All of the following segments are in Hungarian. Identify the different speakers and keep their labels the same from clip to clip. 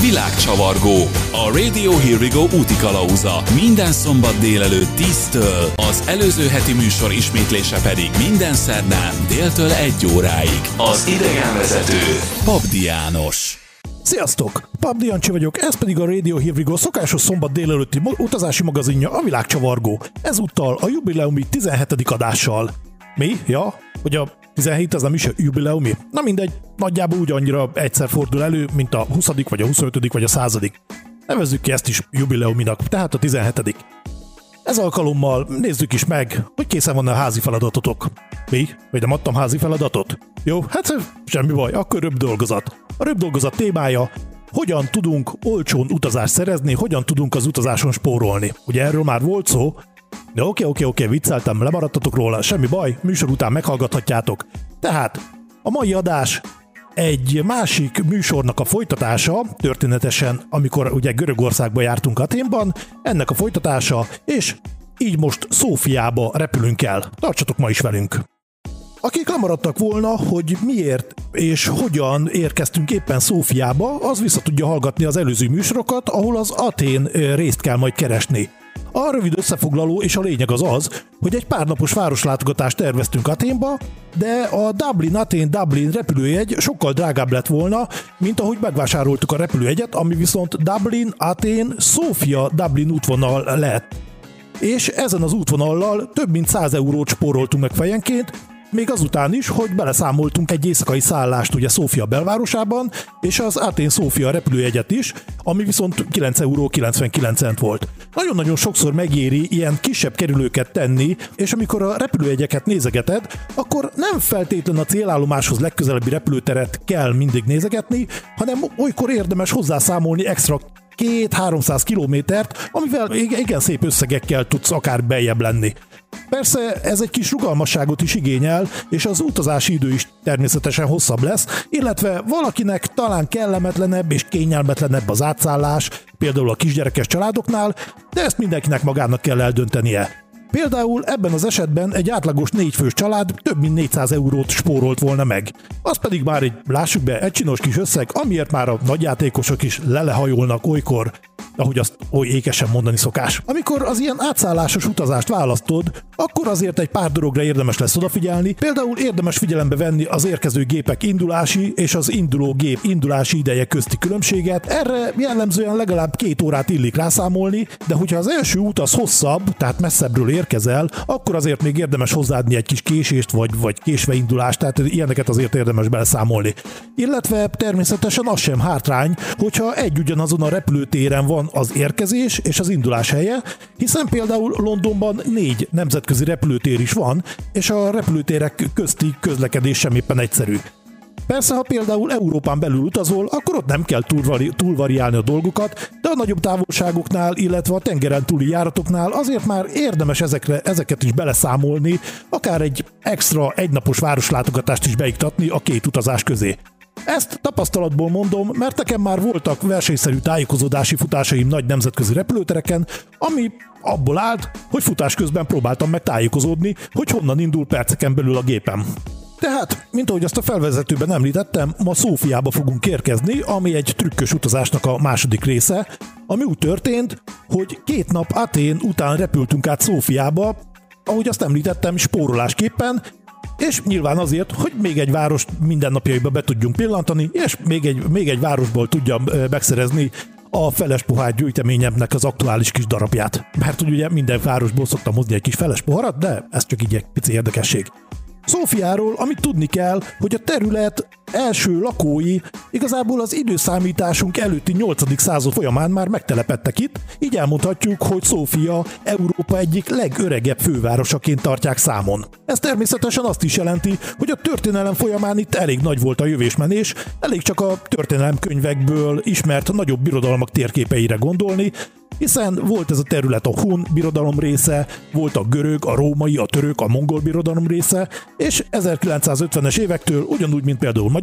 Speaker 1: Világcsavargó. A Radio Here We Go úti kalauza. Minden szombat délelőtt 10-től, az előző heti műsor ismétlése pedig minden szerdán déltől 1 óráig. Az idegenvezető Pabdi János.
Speaker 2: Sziasztok! Pabdi Jancsi vagyok, ez pedig a Radio Go szokásos szombat délelőtti utazási magazinja, a Világcsavargó. Ezúttal a jubileumi 17. adással. Mi? Ja? Hogy a 17 az a jubileumi? Na mindegy, nagyjából úgy annyira egyszer fordul elő, mint a 20. vagy a 25. vagy a 100. Nevezzük ki ezt is jubileuminak, tehát a 17. Ez alkalommal nézzük is meg, hogy készen van a házi feladatotok. Mi? Vagy nem adtam házi feladatot? Jó, hát semmi baj, akkor röbb dolgozat. A röbb dolgozat témája, hogyan tudunk olcsón utazást szerezni, hogyan tudunk az utazáson spórolni. Ugye erről már volt szó, de oké, oké, oké, vicceltem, lemaradtatok róla, semmi baj, műsor után meghallgathatjátok. Tehát a mai adás egy másik műsornak a folytatása, történetesen, amikor ugye Görögországba jártunk Aténban, ennek a folytatása, és így most Szófiába repülünk el. Tartsatok ma is velünk! Akik lemaradtak volna, hogy miért és hogyan érkeztünk éppen Szófiába, az vissza tudja hallgatni az előző műsorokat, ahol az Atén részt kell majd keresni. A rövid összefoglaló és a lényeg az az, hogy egy pár napos városlátogatást terveztünk Aténba, de a Dublin-Atén-Dublin repülőjegy sokkal drágább lett volna, mint ahogy megvásároltuk a repülőjegyet, ami viszont Dublin-Atén-Sofia-Dublin útvonal lett. És ezen az útvonallal több mint 100 eurót spóroltunk meg fejenként, még azután is, hogy beleszámoltunk egy éjszakai szállást ugye Szófia belvárosában, és az Atén Szófia repülőjegyet is, ami viszont 9 euró 99 cent volt. Nagyon-nagyon sokszor megéri ilyen kisebb kerülőket tenni, és amikor a repülőjegyeket nézegeted, akkor nem feltétlen a célállomáshoz legközelebbi repülőteret kell mindig nézegetni, hanem olykor érdemes hozzászámolni extra két 300 kilométert, amivel igen szép összegekkel tudsz akár beljebb lenni. Persze ez egy kis rugalmasságot is igényel, és az utazási idő is természetesen hosszabb lesz, illetve valakinek talán kellemetlenebb és kényelmetlenebb az átszállás, például a kisgyerekes családoknál, de ezt mindenkinek magának kell eldöntenie. Például ebben az esetben egy átlagos négyfős család több mint 400 eurót spórolt volna meg. Az pedig már egy, lássuk be, egy csinos kis összeg, amiért már a nagyjátékosok is lelehajolnak olykor ahogy azt oly ékesen mondani szokás. Amikor az ilyen átszállásos utazást választod, akkor azért egy pár dologra érdemes lesz odafigyelni. Például érdemes figyelembe venni az érkező gépek indulási és az induló gép indulási ideje közti különbséget. Erre jellemzően legalább két órát illik rászámolni, de hogyha az első út az hosszabb, tehát messzebbről érkezel, akkor azért még érdemes hozzáadni egy kis késést vagy, vagy késve indulást, tehát ilyeneket azért érdemes beleszámolni. Illetve természetesen az sem hátrány, hogyha egy ugyanazon a repülőtéren van az érkezés és az indulás helye, hiszen például Londonban négy nemzetközi repülőtér is van, és a repülőtérek közti közlekedés sem éppen egyszerű. Persze, ha például Európán belül utazol, akkor ott nem kell túlvari, túlvariálni a dolgokat, de a nagyobb távolságoknál, illetve a tengeren túli járatoknál azért már érdemes ezekre, ezeket is beleszámolni, akár egy extra egynapos városlátogatást is beiktatni a két utazás közé. Ezt tapasztalatból mondom, mert nekem már voltak versenyszerű tájékozódási futásaim nagy nemzetközi repülőtereken, ami abból állt, hogy futás közben próbáltam meg tájékozódni, hogy honnan indul perceken belül a gépem. Tehát, mint ahogy azt a felvezetőben említettem, ma Szófiába fogunk érkezni, ami egy trükkös utazásnak a második része, ami úgy történt, hogy két nap Atén után repültünk át Szófiába, ahogy azt említettem, spórolásképpen, és nyilván azért, hogy még egy várost mindennapjaiba be tudjunk pillantani, és még egy, még egy városból tudjam megszerezni a feles pohár gyűjteményemnek az aktuális kis darabját. Mert hogy ugye minden városból szoktam hozni egy kis feles poharat, de ez csak így egy pici érdekesség. Szófiáról, amit tudni kell, hogy a terület első lakói igazából az időszámításunk előtti 8. század folyamán már megtelepettek itt, így elmondhatjuk, hogy Szófia Európa egyik legöregebb fővárosaként tartják számon. Ez természetesen azt is jelenti, hogy a történelem folyamán itt elég nagy volt a jövésmenés, elég csak a történelemkönyvekből ismert nagyobb birodalmak térképeire gondolni, hiszen volt ez a terület a Hun birodalom része, volt a görög, a római, a török, a mongol birodalom része, és 1950-es évektől ugyanúgy, mint például Magyarország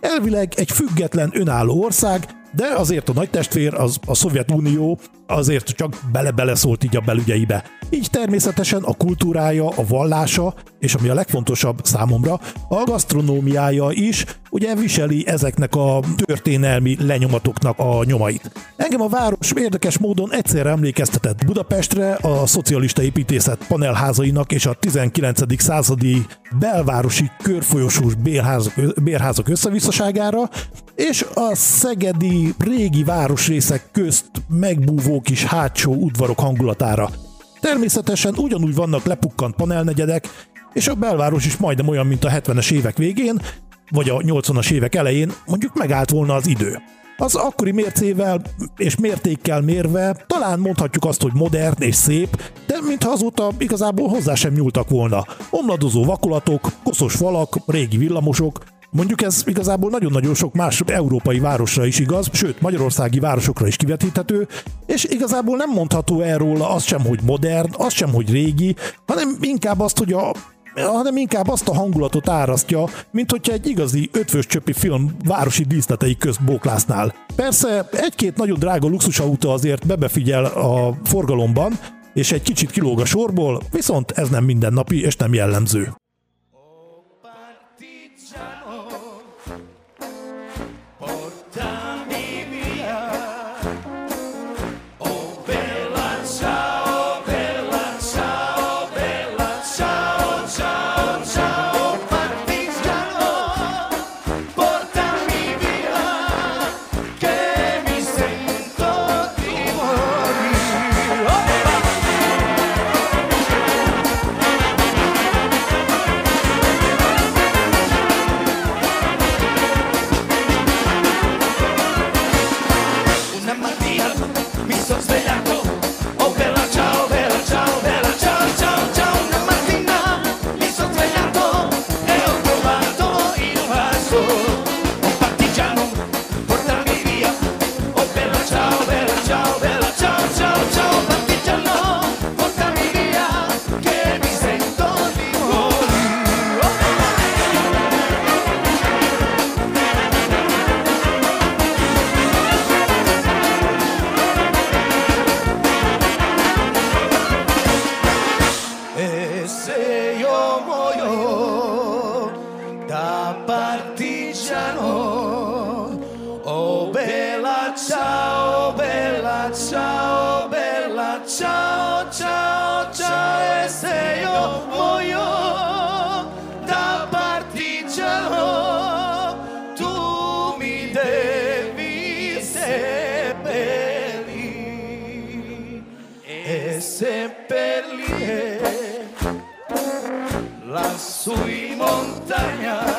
Speaker 2: elvileg egy független önálló ország, de azért a nagy testvér, az a Szovjetunió azért csak bele-beleszólt így a belügyeibe. Így természetesen a kultúrája, a vallása, és ami a legfontosabb számomra, a gasztronómiája is ugye viseli ezeknek a történelmi lenyomatoknak a nyomait. Engem a város érdekes módon egyszer emlékeztetett Budapestre, a szocialista építészet panelházainak és a 19. századi belvárosi körfolyosós bérházak, bérházak összevisszaságára, és a szegedi régi városrészek közt megbúvó kis hátsó udvarok hangulatára. Természetesen ugyanúgy vannak lepukkant panelnegyedek, és a belváros is majdnem olyan, mint a 70-es évek végén, vagy a 80-as évek elején, mondjuk megállt volna az idő. Az akkori mércével és mértékkel mérve talán mondhatjuk azt, hogy modern és szép, de mintha azóta igazából hozzá sem nyúltak volna. Omladozó vakolatok, koszos falak, régi villamosok, Mondjuk ez igazából nagyon-nagyon sok más európai városra is igaz, sőt magyarországi városokra is kivetíthető, és igazából nem mondható erről az sem, hogy modern, az sem, hogy régi, hanem inkább azt, hogy a hanem inkább azt a hangulatot árasztja, mint hogyha egy igazi ötvös csöpi film városi díszletei közt bóklásznál. Persze egy-két nagyon drága luxusautó azért bebefigyel a forgalomban, és egy kicsit kilóg a sorból, viszont ez nem mindennapi és nem jellemző. lassù in montagna.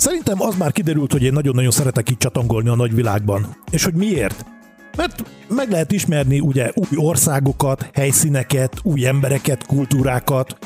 Speaker 2: Szerintem az már kiderült, hogy én nagyon-nagyon szeretek itt csatangolni a nagyvilágban. És hogy miért? Mert meg lehet ismerni ugye új országokat, helyszíneket, új embereket, kultúrákat,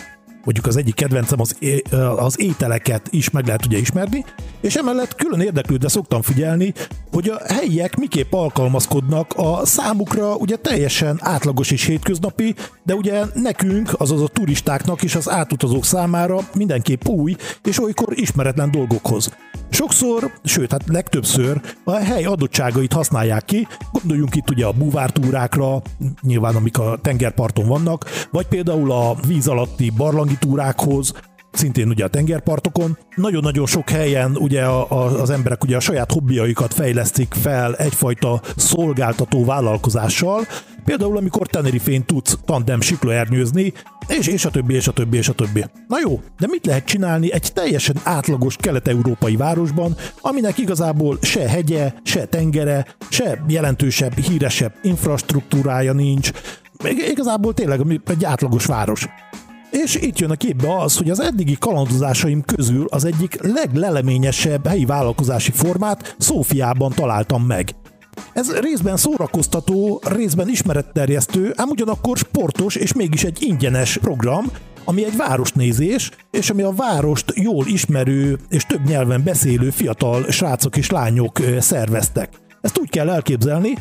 Speaker 2: mondjuk az egyik kedvencem az, é- az ételeket is meg lehet ugye ismerni, és emellett külön érdeklődve szoktam figyelni, hogy a helyiek miképp alkalmazkodnak a számukra ugye teljesen átlagos és hétköznapi, de ugye nekünk, azaz a turistáknak és az átutazók számára mindenképp új és olykor ismeretlen dolgokhoz. Sokszor, sőt, hát legtöbbször a hely adottságait használják ki, gondoljunk itt ugye a búvártúrákra, nyilván amik a tengerparton vannak, vagy például a víz alatti barlangi túrákhoz, szintén ugye a tengerpartokon. Nagyon-nagyon sok helyen ugye a, a, az emberek ugye a saját hobbiaikat fejlesztik fel egyfajta szolgáltató vállalkozással, Például, amikor Tenerifén tudsz tandem siklóernyőzni, és, és a többi, és a többi, és a többi. Na jó, de mit lehet csinálni egy teljesen átlagos kelet-európai városban, aminek igazából se hegye, se tengere, se jelentősebb, híresebb infrastruktúrája nincs, igazából tényleg egy átlagos város. És itt jön a képbe az, hogy az eddigi kalandozásaim közül az egyik legleleményesebb helyi vállalkozási formát Szófiában találtam meg. Ez részben szórakoztató, részben ismeretterjesztő, ám ugyanakkor sportos és mégis egy ingyenes program, ami egy városnézés, és ami a várost jól ismerő és több nyelven beszélő fiatal srácok és lányok szerveztek. Ezt úgy kell elképzelni,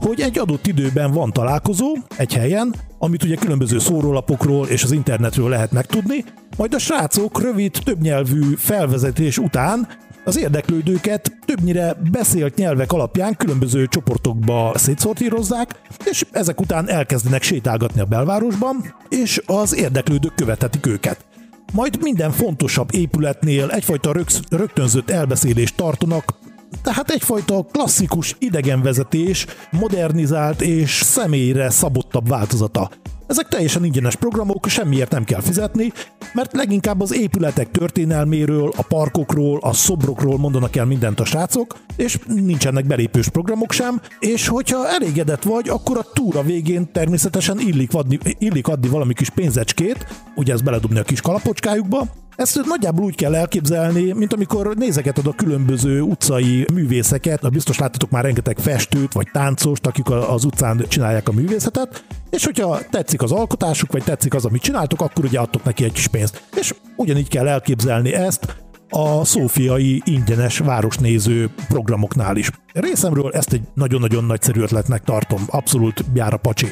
Speaker 2: hogy egy adott időben van találkozó egy helyen, amit ugye különböző szórólapokról és az internetről lehet megtudni, majd a srácok rövid, többnyelvű felvezetés után az érdeklődőket többnyire beszélt nyelvek alapján különböző csoportokba szétszortírozzák, és ezek után elkezdenek sétálgatni a belvárosban, és az érdeklődők követetik őket. Majd minden fontosabb épületnél egyfajta rögtönzött elbeszélést tartanak, tehát egyfajta klasszikus idegenvezetés, modernizált és személyre szabottabb változata. Ezek teljesen ingyenes programok, semmiért nem kell fizetni, mert leginkább az épületek történelméről, a parkokról, a szobrokról mondanak el mindent a srácok, és nincsenek belépős programok sem, és hogyha elégedett vagy, akkor a túra végén természetesen illik adni, illik adni valami kis pénzecskét, ugye ezt beledobni a kis kalapocskájukba, ezt nagyjából úgy kell elképzelni, mint amikor nézegeted a különböző utcai művészeket, biztos láttatok már rengeteg festőt vagy táncost, akik az utcán csinálják a művészetet, és hogyha tetszik az alkotásuk, vagy tetszik az, amit csináltok, akkor ugye adtok neki egy kis pénzt. És ugyanígy kell elképzelni ezt a szófiai ingyenes városnéző programoknál is. Részemről ezt egy nagyon-nagyon nagyszerű ötletnek tartom, abszolút jár a pacsi.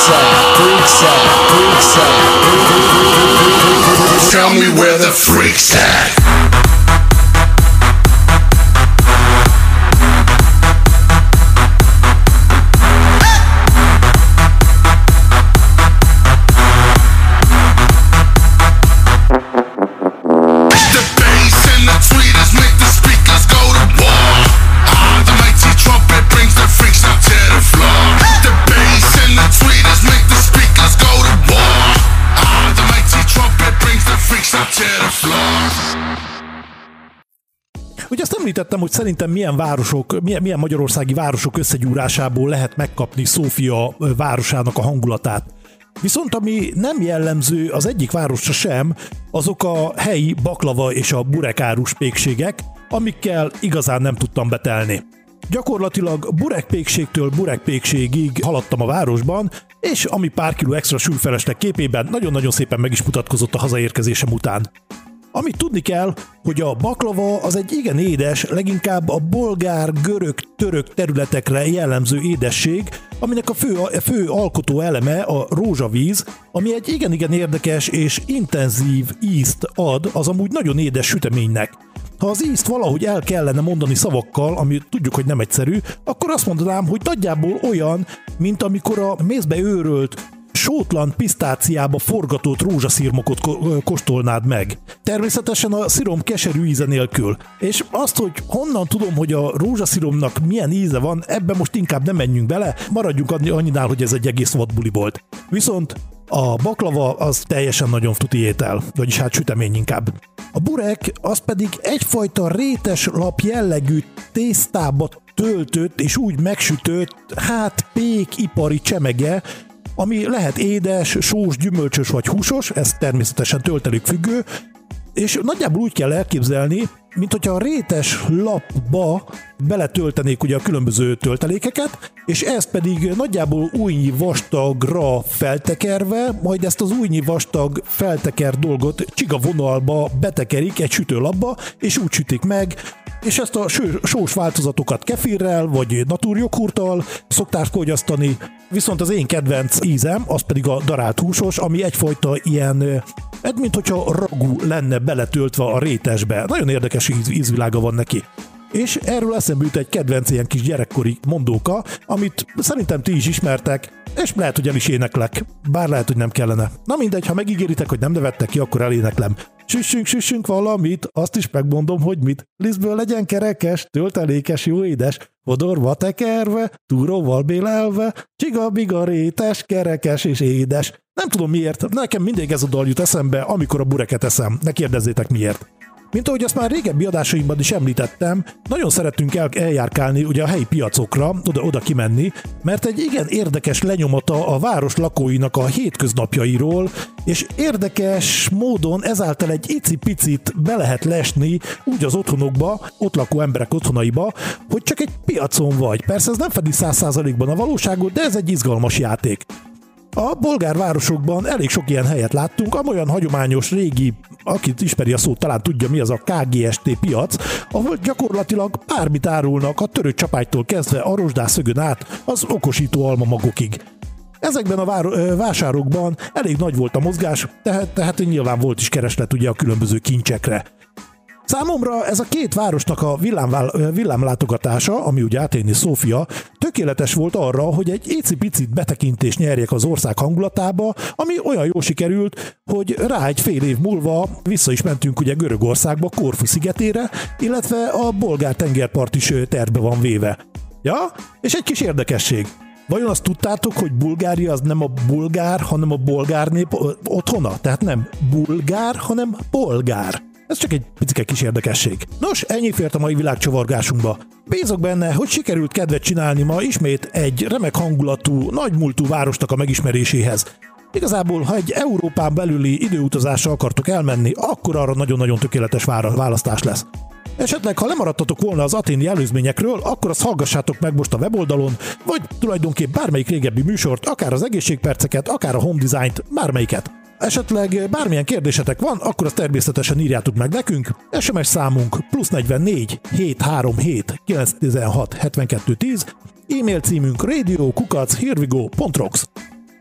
Speaker 2: Freaks at, freaks at, freaks at. Tell me where the freaks at. Említettem, hogy szerintem milyen városok, milyen, milyen magyarországi városok összegyúrásából lehet megkapni Szófia városának a hangulatát. Viszont ami nem jellemző az egyik városra sem, azok a helyi baklava és a burekárus pékségek, amikkel igazán nem tudtam betelni. Gyakorlatilag burekpékségtől burekpékségig haladtam a városban, és ami pár kiló extra sülfelesleg képében nagyon-nagyon szépen meg is mutatkozott a hazaérkezésem után. Amit tudni kell, hogy a baklava az egy igen édes, leginkább a bolgár, görög, török területekre jellemző édesség, aminek a fő, a fő alkotó eleme a rózsavíz, ami egy igen-igen érdekes és intenzív ízt ad az amúgy nagyon édes süteménynek. Ha az ízt valahogy el kellene mondani szavakkal, ami tudjuk, hogy nem egyszerű, akkor azt mondanám, hogy nagyjából olyan, mint amikor a mézbe őrölt sótlan pisztáciába forgatott rózsaszírmokot ko- kóstolnád meg. Természetesen a szirom keserű íze nélkül. És azt, hogy honnan tudom, hogy a rózsaszíromnak milyen íze van, ebbe most inkább nem menjünk bele, maradjunk annyinál, hogy ez egy egész vadbuli volt. Viszont a baklava az teljesen nagyon tuti étel, vagyis hát sütemény inkább. A burek az pedig egyfajta rétes lap jellegű tésztába töltött és úgy megsütött, hát pék ipari csemege, ami lehet édes, sós, gyümölcsös vagy húsos, ez természetesen töltelék függő, és nagyjából úgy kell elképzelni, mint hogyha a rétes lapba beletöltenék ugye a különböző töltelékeket, és ezt pedig nagyjából újnyi vastagra feltekerve, majd ezt az újnyi vastag felteker dolgot csiga vonalba betekerik egy sütőlapba, és úgy sütik meg, és ezt a sós változatokat kefirrel vagy natúrjoghurttal szokták fogyasztani, viszont az én kedvenc ízem, az pedig a darált húsos, ami egyfajta ilyen, ez mint hogyha ragú lenne beletöltve a rétesbe. Nagyon érdekes íz, ízvilága van neki. És erről eszembe jut egy kedvenc ilyen kis gyerekkori mondóka, amit szerintem ti is ismertek, és lehet, hogy el is éneklek, bár lehet, hogy nem kellene. Na mindegy, ha megígéritek, hogy nem nevettek ki, akkor eléneklem. Süssünk, süssünk valamit, azt is megmondom, hogy mit. Lisztből legyen kerekes, töltelékes, jó édes, fodorva tekerve, túróval bélelve, csiga-biga rétes, kerekes és édes. Nem tudom miért, nekem mindig ez a dal jut eszembe, amikor a bureket eszem. Ne kérdezzétek miért. Mint ahogy azt már régebbi adásaimban is említettem, nagyon szeretünk el, eljárkálni ugye a helyi piacokra, oda-oda kimenni, mert egy igen érdekes lenyomata a város lakóinak a hétköznapjairól, és érdekes módon ezáltal egy icipicit be lehet lesni úgy az otthonokba, ott lakó emberek otthonaiba, hogy csak egy piacon vagy. Persze ez nem fedi száz százalékban a valóságot, de ez egy izgalmas játék. A bolgár városokban elég sok ilyen helyet láttunk, amolyan hagyományos régi, akit ismeri a szót, talán tudja mi az a KGST piac, ahol gyakorlatilag bármit árulnak a törő csapágytól kezdve a rozsdászögön át az okosító alma magokig. Ezekben a vár, vásárokban elég nagy volt a mozgás, tehát, tehát nyilván volt is kereslet ugye a különböző kincsekre. Számomra ez a két városnak a villám, villámlátogatása, ami ugye Aténi Szófia, tökéletes volt arra, hogy egy icipicit betekintést nyerjek az ország hangulatába, ami olyan jól sikerült, hogy rá egy fél év múlva vissza is mentünk ugye Görögországba, Korfu szigetére, illetve a bolgár tengerpart is terve van véve. Ja, és egy kis érdekesség. Vajon azt tudtátok, hogy Bulgária az nem a bulgár, hanem a bolgár nép otthona? Tehát nem bulgár, hanem polgár. Ez csak egy picike kis érdekesség. Nos, ennyi fért a mai világcsavargásunkba. Bízok benne, hogy sikerült kedvet csinálni ma ismét egy remek hangulatú, nagymúltú városnak a megismeréséhez. Igazából, ha egy Európán belüli időutazásra akartok elmenni, akkor arra nagyon-nagyon tökéletes választás lesz. Esetleg, ha lemaradtatok volna az aténi előzményekről, akkor azt hallgassátok meg most a weboldalon, vagy tulajdonképp bármelyik régebbi műsort, akár az egészségperceket, akár a home design-t, bármelyiket. Esetleg bármilyen kérdésetek van, akkor azt természetesen írjátok meg nekünk. SMS számunk plusz 44 737 916 72 10, e-mail címünk radio.kukac.hirvigo.rocks.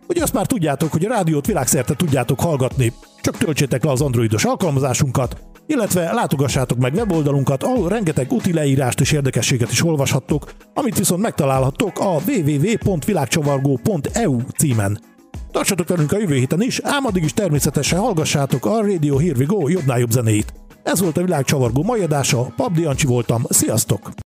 Speaker 2: Ugye azt már tudjátok, hogy a rádiót világszerte tudjátok hallgatni, csak töltsétek le az androidos alkalmazásunkat, illetve látogassátok meg weboldalunkat, ahol rengeteg úti leírást és érdekességet is olvashattok, amit viszont megtalálhattok a www.világcsavargó.eu címen. Tartsatok velünk a jövő héten is, ám addig is természetesen hallgassátok a Radio Here We Go jobbnál jobb zenét. Ez volt a világ csavargó mai adása, Pabdi Ancsi voltam, sziasztok!